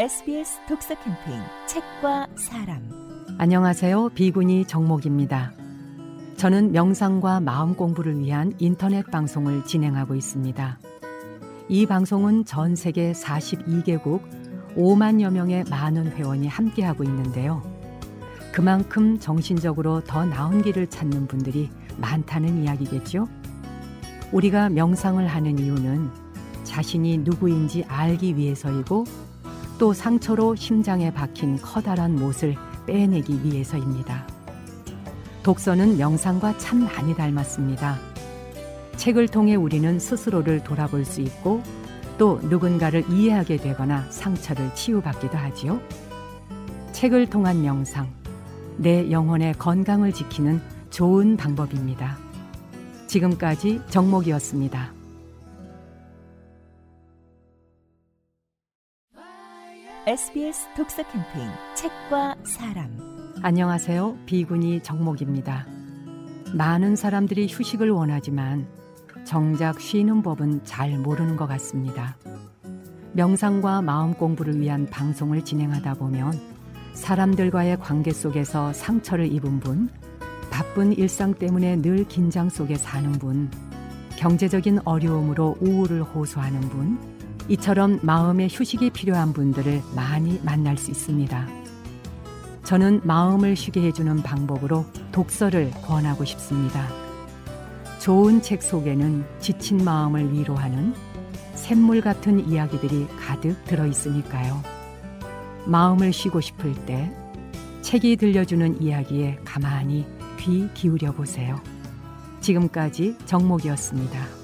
SBS 독서 캠페인 책과 사람 안녕하세요. 비구니 정목입니다. 저는 명상과 마음 공부를 위한 인터넷 방송을 진행하고 있습니다. 이 방송은 전 세계 42개국 5만여 명의 많은 회원이 함께하고 있는데요. 그만큼 정신적으로 더 나은 길을 찾는 분들이 많다는 이야기겠죠. 우리가 명상을 하는 이유는 자신이 누구인지 알기 위해서이고 또 상처로 심장에 박힌 커다란 못을 빼내기 위해서입니다. 독서는 명상과 참 많이 닮았습니다. 책을 통해 우리는 스스로를 돌아볼 수 있고 또 누군가를 이해하게 되거나 상처를 치유받기도 하지요. 책을 통한 명상, 내 영혼의 건강을 지키는 좋은 방법입니다. 지금까지 정목이었습니다. SBS 독서 캠페인 책과 사람 안녕하세요. 비구니 정목입니다. 많은 사람들이 휴식을 원하지만 정작 쉬는 법은 잘 모르는 것 같습니다. 명상과 마음 공부를 위한 방송을 진행하다 보면 사람들과의 관계 속에서 상처를 입은 분, 바쁜 일상 때문에 늘 긴장 속에 사는 분, 경제적인 어려움으로 우울을 호소하는 분, 이처럼 마음의 휴식이 필요한 분들을 많이 만날 수 있습니다. 저는 마음을 쉬게 해주는 방법으로 독서를 권하고 싶습니다. 좋은 책 속에는 지친 마음을 위로하는 샘물 같은 이야기들이 가득 들어 있으니까요. 마음을 쉬고 싶을 때 책이 들려주는 이야기에 가만히 귀 기울여 보세요. 지금까지 정목이었습니다.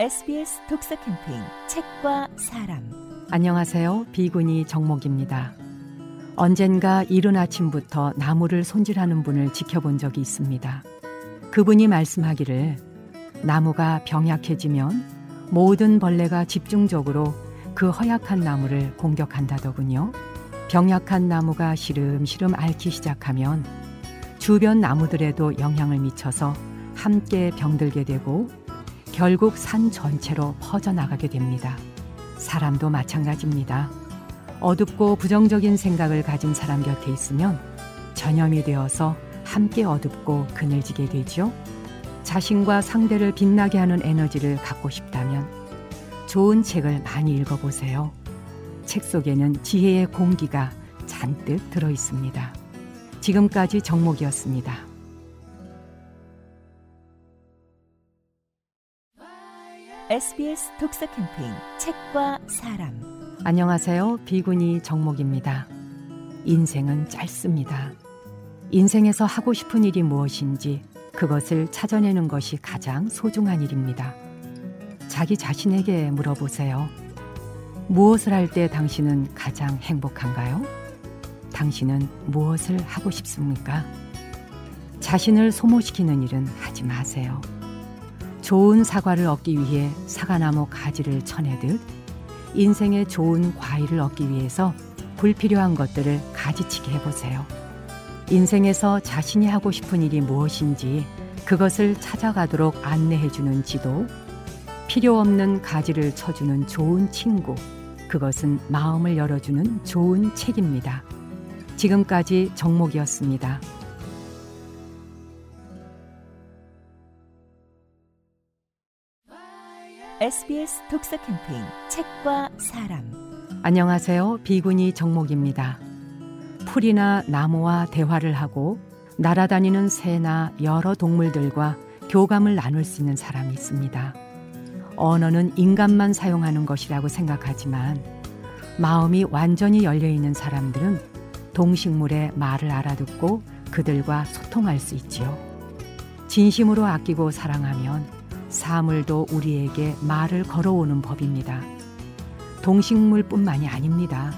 SBS 독서 캠페인 책과 사람 안녕하세요. 비구니 정목입니다. 언젠가 이른 아침부터 나무를 손질하는 분을 지켜본 적이 있습니다. 그분이 말씀하기를 나무가 병약해지면 모든 벌레가 집중적으로 그 허약한 나무를 공격한다더군요. 병약한 나무가 시름시름 앓기 시작하면 주변 나무들에도 영향을 미쳐서 함께 병들게 되고 결국 산 전체로 퍼져나가게 됩니다. 사람도 마찬가지입니다. 어둡고 부정적인 생각을 가진 사람 곁에 있으면 전염이 되어서 함께 어둡고 그늘지게 되죠. 자신과 상대를 빛나게 하는 에너지를 갖고 싶다면 좋은 책을 많이 읽어보세요. 책 속에는 지혜의 공기가 잔뜩 들어 있습니다. 지금까지 정목이었습니다. SBS 독서 캠페인 책과 사람 안녕하세요. 비구니 정목입니다. 인생은 짧습니다. 인생에서 하고 싶은 일이 무엇인지 그것을 찾아내는 것이 가장 소중한 일입니다. 자기 자신에게 물어보세요. 무엇을 할 때 당신은 가장 행복한가요? 당신은 무엇을 하고 싶습니까? 자신을 소모시키는 일은 하지 마세요. 좋은 사과를 얻기 위해 사과나무 가지를 쳐내듯 인생의 좋은 과일을 얻기 위해서 불필요한 것들을 가지치게 해보세요. 인생에서 자신이 하고 싶은 일이 무엇인지 그것을 찾아가도록 안내해주는 지도, 필요 없는 가지를 쳐주는 좋은 친구, 그것은 마음을 열어주는 좋은 책입니다. 지금까지 정목이었습니다. SBS 독서 캠페인 책과 사람 안녕하세요. 비구니 정목입니다. 풀이나 나무와 대화를 하고 날아다니는 새나 여러 동물들과 교감을 나눌 수 있는 사람이 있습니다. 언어는 인간만 사용하는 것이라고 생각하지만 마음이 완전히 열려 있는 사람들은 동식물의 말을 알아듣고 그들과 소통할 수 있지요. 진심으로 아끼고 사랑하면 사물도 우리에게 말을 걸어오는 법입니다. 동식물뿐만이 아닙니다.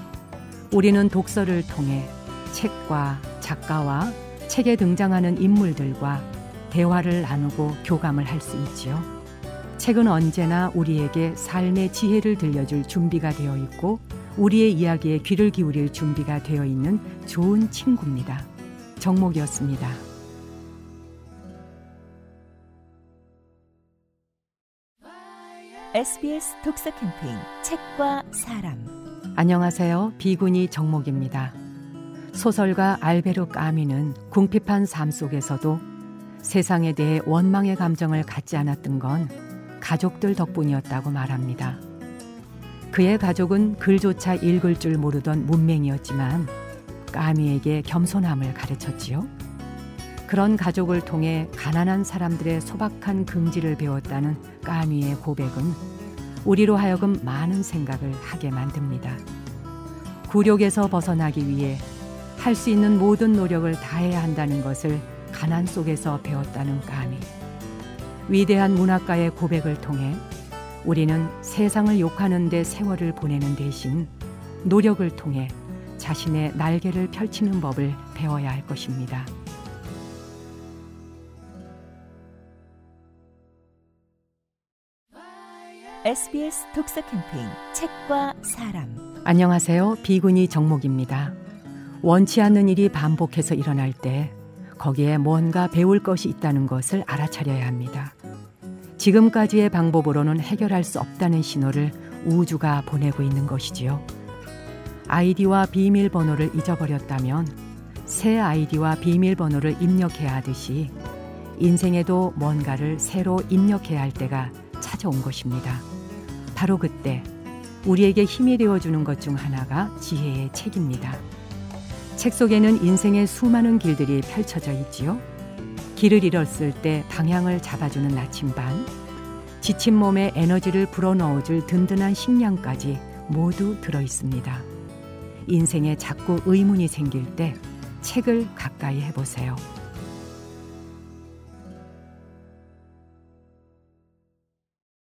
우리는 독서를 통해 책과 작가와 책에 등장하는 인물들과 대화를 나누고 교감을 할 수 있지요. 책은 언제나 우리에게 삶의 지혜를 들려줄 준비가 되어 있고 우리의 이야기에 귀를 기울일 준비가 되어 있는 좋은 친구입니다. 정목이었습니다. SBS 독서 캠페인 책과 사람 안녕하세요. 비구니 정목입니다. 소설가 알베르 까미는 궁핍한 삶 속에서도 세상에 대해 원망의 감정을 갖지 않았던 건 가족들 덕분이었다고 말합니다. 그의 가족은 글조차 읽을 줄 모르던 문맹이었지만 까미에게 겸손함을 가르쳤지요. 그런 가족을 통해 가난한 사람들의 소박한 긍지를 배웠다는 까미의 고백은 우리로 하여금 많은 생각을 하게 만듭니다. 굴욕에서 벗어나기 위해 할 수 있는 모든 노력을 다해야 한다는 것을 가난 속에서 배웠다는 까미. 위대한 문학가의 고백을 통해 우리는 세상을 욕하는 데 세월을 보내는 대신 노력을 통해 자신의 날개를 펼치는 법을 배워야 할 것입니다. SBS 독서 캠페인 책과 사람 안녕하세요. 비구니 정목입니다. 원치 않는 일이 반복해서 일어날 때 거기에 뭔가 배울 것이 있다는 것을 알아차려야 합니다. 지금까지의 방법으로는 해결할 수 없다는 신호를 우주가 보내고 있는 것이지요. 아이디와 비밀번호를 잊어버렸다면 새 아이디와 비밀번호를 입력해야 하듯이 인생에도 뭔가를 새로 입력해야 할 때가 찾아온 것입니다. 바로 그때 우리에게 힘이 되어주는 것 중 하나가 지혜의 책입니다. 책 속에는 인생의 수많은 길들이 펼쳐져 있지요. 길을 잃었을 때 방향을 잡아주는 나침반, 지친 몸에 에너지를 불어넣어줄 든든한 식량까지 모두 들어 있습니다. 인생에 자꾸 의문이 생길 때 책을 가까이 해보세요.